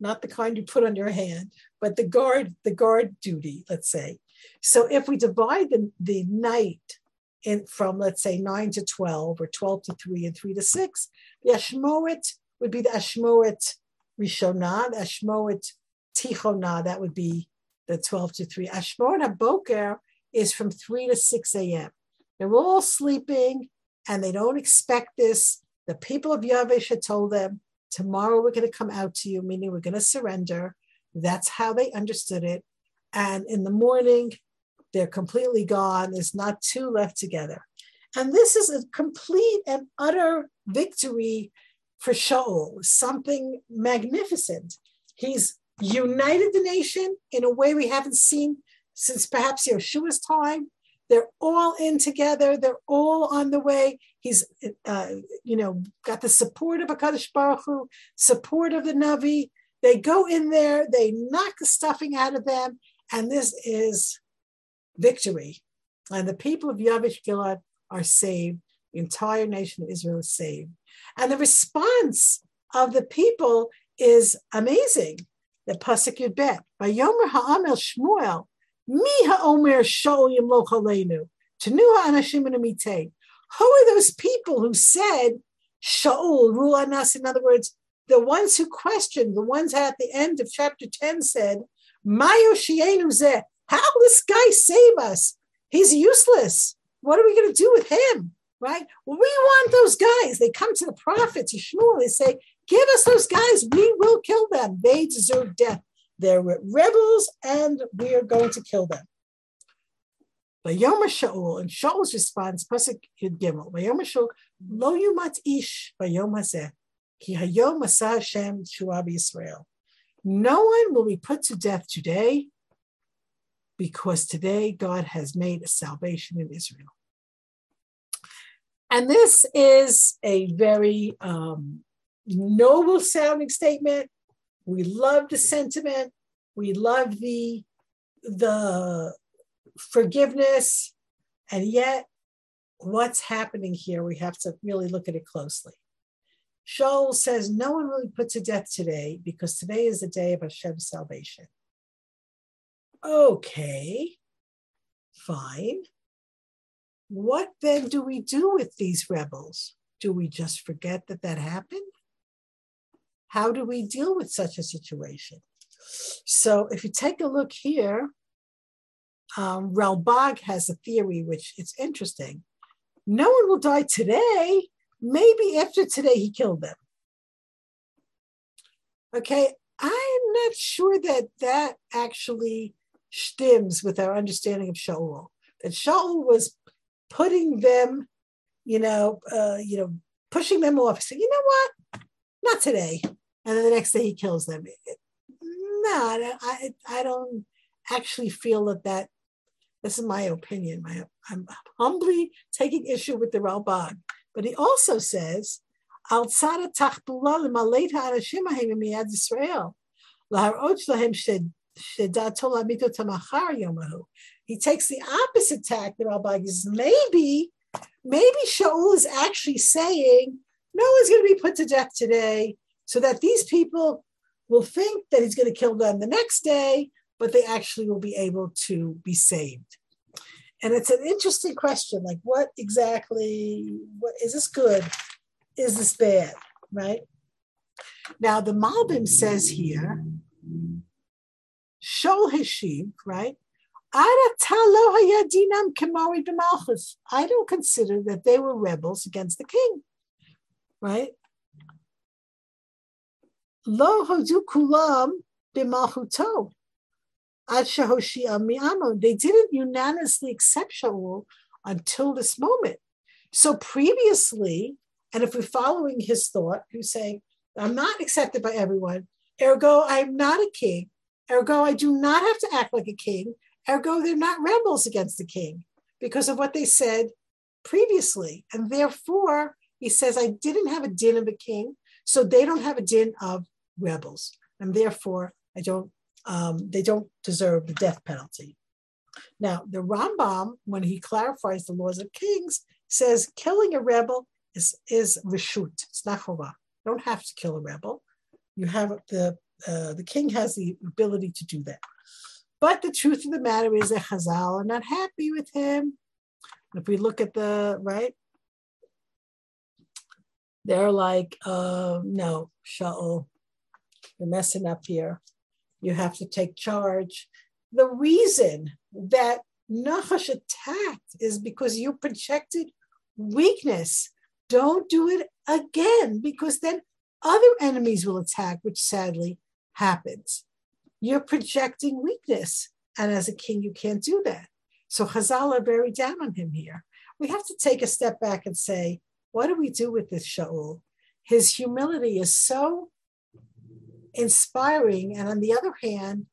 not the kind you put on your hand, but the guard, the guard duty, let's say. So if we divide the, the night in from let's say 9 to 12 or 12 to 3 and 3 to 6 the ashmoet would be the ashmoet rishonah the ashmoet tichonah that would be the 12 to 3 ashmoet haboker is from 3 to 6 a.m they're all sleeping and they don't expect this. The people of yavesh had told them tomorrow we're going to come out to you meaning we're going to surrender. That's how they understood it. And in the morning they're completely gone. There's not two left together. And this is a complete and utter victory for Shaul, something magnificent. He's united the nation in a way we haven't seen since perhaps Yeshua's time. They're all in together. They're all on the way. He's, uh, you know, got the support of Hakadosh Baruch Hu, support of the Navi. They go in there. They knock the stuffing out of them, and this is victory. And the people of Yavish Gilad are saved. The entire nation of Israel is saved. And the response of the people is amazing. The Pasuk Yud Bet, Yomer Ha'amel Shmuel, Mi Ha'omer Shaul Yimlo Chalenu, Tenu Ha'anashim Amitei. Who are those people who said, Shaul, us? In other words, the ones who questioned, the ones at the end of chapter 10 said, Mayo Shienu Zeh, how will this guy save us? He's useless. What are we going to do with him? right? we want those guys. They come to the prophet, to Shmuel, they say, give us those guys. We will kill them. They deserve death. They're rebels and we are going to kill them. Vayoma Shaul, and Shaul's response, Pasuk Yud Gimel, Vayoma Shaul, Lo yumat ish vayom hazeh, ki hayom asa Hashem shua Yisrael. No one will be put to death today because today God has made a salvation in Israel. And this is a very um, noble sounding statement. We love the sentiment. We love the the forgiveness, and yet what's happening here? We have to really look at it closely. Shaul says, No one be put to death today because today is the day of Hashem's salvation. Okay, fine. What then do we do with these rebels? Do we just forget that that happened? How do we deal with such a situation? So, if you take a look here, um, Ralbag has a theory which it's interesting. No one will die today. Maybe after today he killed them. Okay, I'm not sure that that actually stems with our understanding of Shaul. That Shaul was putting them, you know, uh, you know, pushing them off. Saying, you know what? Not today. And then the next day he kills them. It, no, I, I, don't actually feel that that. This is my opinion. My, I'm humbly taking issue with the Ralbag, but he also says Alzada Tachbula Maleta Anashim Israel. Laharot Lahem Shed he takes the opposite tack, the rabbi is maybe, maybe Shaul is actually saying, no one's going to be put to death today, so that these people will think that he's going to kill them the next day, but they actually will be able to be saved. And it's an interesting question like, what exactly, what is this good? Is this bad? Right? Now, the Malbim says here Shol Heshiv, right? I don't consider that they were rebels against the king, right? Lo hodu kulam b'malchuto ad mi'amo. They didn't unanimously accept Shaul until this moment. So previously, and if we're following his thought, who's saying, I'm not accepted by everyone, ergo I'm not a king, ergo I do not have to act like a king, Ergo, they're not rebels against the king because of what they said previously. And therefore, he says, I didn't have a din of a king, so they don't have a din of rebels. And therefore, I don't, um, they don't deserve the death penalty. Now, the Rambam, when he clarifies the laws of kings, says killing a rebel is, is reshut, it's not chova. You don't have to kill a rebel. You have the, uh, the king has the ability to do that. But the truth of the matter is that Chazal are not happy with him. If we look at the right, they're like, uh, no, Shaul, you're messing up here. You have to take charge. The reason that Nachash attacked is because you projected weakness. Don't do it again because then other enemies will attack, which sadly happens you're projecting weakness. And as a king, you can't do that. So Chazal are very down on him here. We have to take a step back and say, what do we do with this Shaul? his humility is so inspiring. And on the other hand,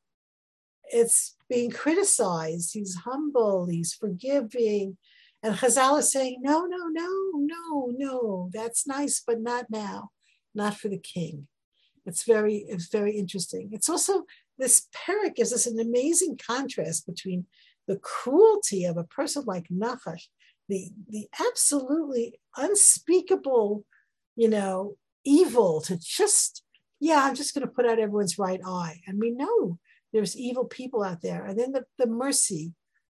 it's being criticized. He's humble, he's forgiving. And Chazal is saying, no, no, no, no, no, that's nice, but not now, not for the king. It's very, it's very interesting. It's also this perek gives us an amazing contrast between the cruelty of a person like Nachash, the, the absolutely unspeakable, you know, evil to just, yeah, I'm just going to put out everyone's right eye. And we know there's evil people out there. And then the, the mercy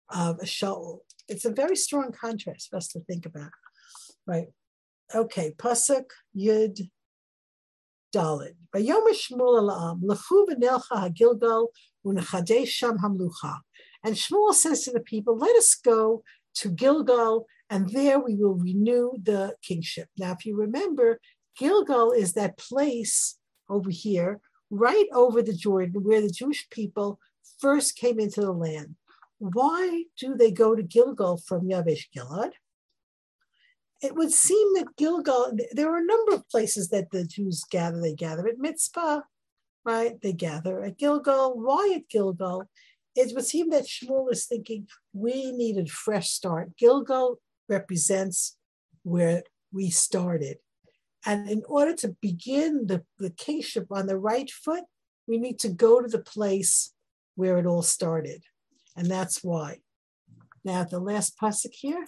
of a Shaul. It's a very strong contrast for us to think about. Right. Okay, Pasuk Yud Dalet. And Shmuel says to the people, let us go to Gilgal, and there we will renew the kingship. Now, if you remember, Gilgal is that place over here, right over the Jordan, where the Jewish people first came into the land. Why do they go to Gilgal from Yabesh Gilad? It would seem that Gilgal, there are a number of places that the Jews gather. They gather at Mitzpah, right? They gather at Gilgal. Why at Gilgal? It would seem that Shmuel is thinking we need a fresh start. Gilgal represents where we started. And in order to begin the, the kingship on the right foot, we need to go to the place where it all started. And that's why. Now, the last pasuk here,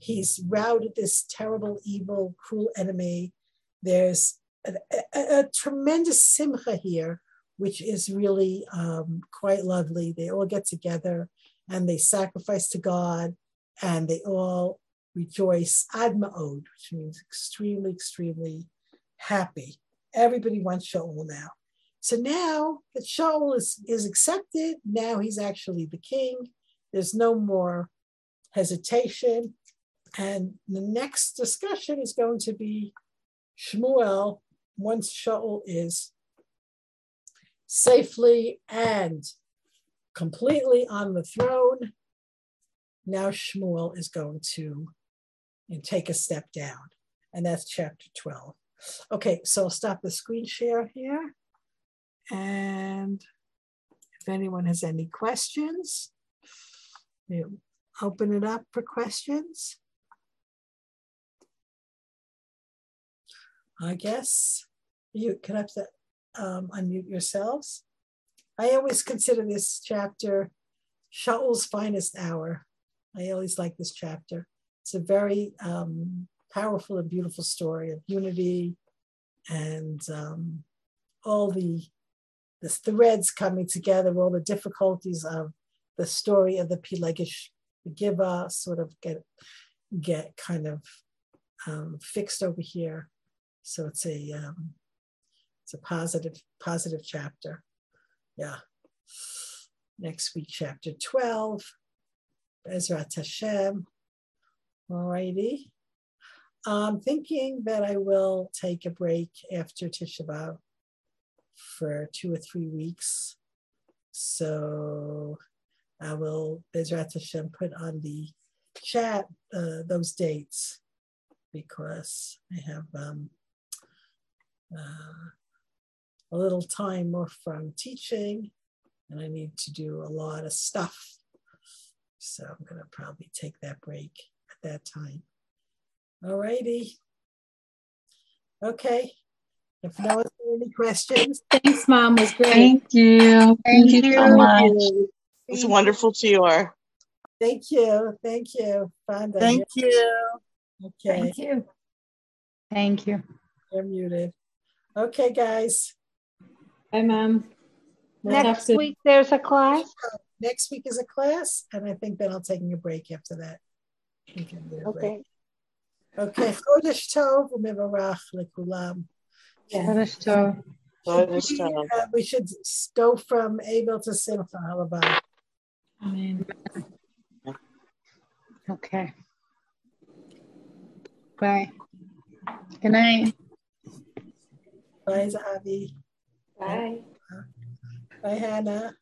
He's routed this terrible, evil, cruel enemy. There's a, a, a tremendous simcha here, which is really um, quite lovely. They all get together and they sacrifice to God and they all rejoice adma'od, which means extremely, extremely happy. Everybody wants Shaul now. So now that Shaul is, is accepted, now he's actually the king. There's no more hesitation. And the next discussion is going to be Shmuel once Shaul is safely and completely on the throne. Now Shmuel is going to take a step down, and that's chapter 12. Okay, so I'll stop the screen share here. And if anyone has any questions, open it up for questions. I guess you can have to um, unmute yourselves. I always consider this chapter Shaul's finest hour. I always like this chapter. It's a very um, powerful and beautiful story of unity and um, all the the threads coming together, all the difficulties of the story of the Pilegesh Giva sort of get get kind of um, fixed over here so it's a um, it's a positive positive chapter. Yeah. Next week, chapter 12. Bezrat Hashem. Alrighty. I'm thinking that I will take a break after Tisha B'Av for two or three weeks. So I will, Bezrat Hashem, put on the chat uh, those dates because I have um, uh, a little time off from teaching, and I need to do a lot of stuff. So I'm going to probably take that break at that time. All righty. Okay. If no one has any questions. Thanks, Mom. It was great. Thank you. Thank, Thank you so much. It was wonderful to your. Thank you. Thank you. Thank you. Okay. Thank you. Thank you. You're muted. Okay, guys. Bye, Mom. Next week there's a class. Next week is a class, and I think then I'll taking a break after that. Okay. Okay. Chodesh Tov u'mevarach lekulam. Chodesh Tov. we, uh, we should go from Abel to Simcha. Halabah. Amen. Okay. Bye. Good night. Bye, Zahavi. Bye. Bye, Hannah.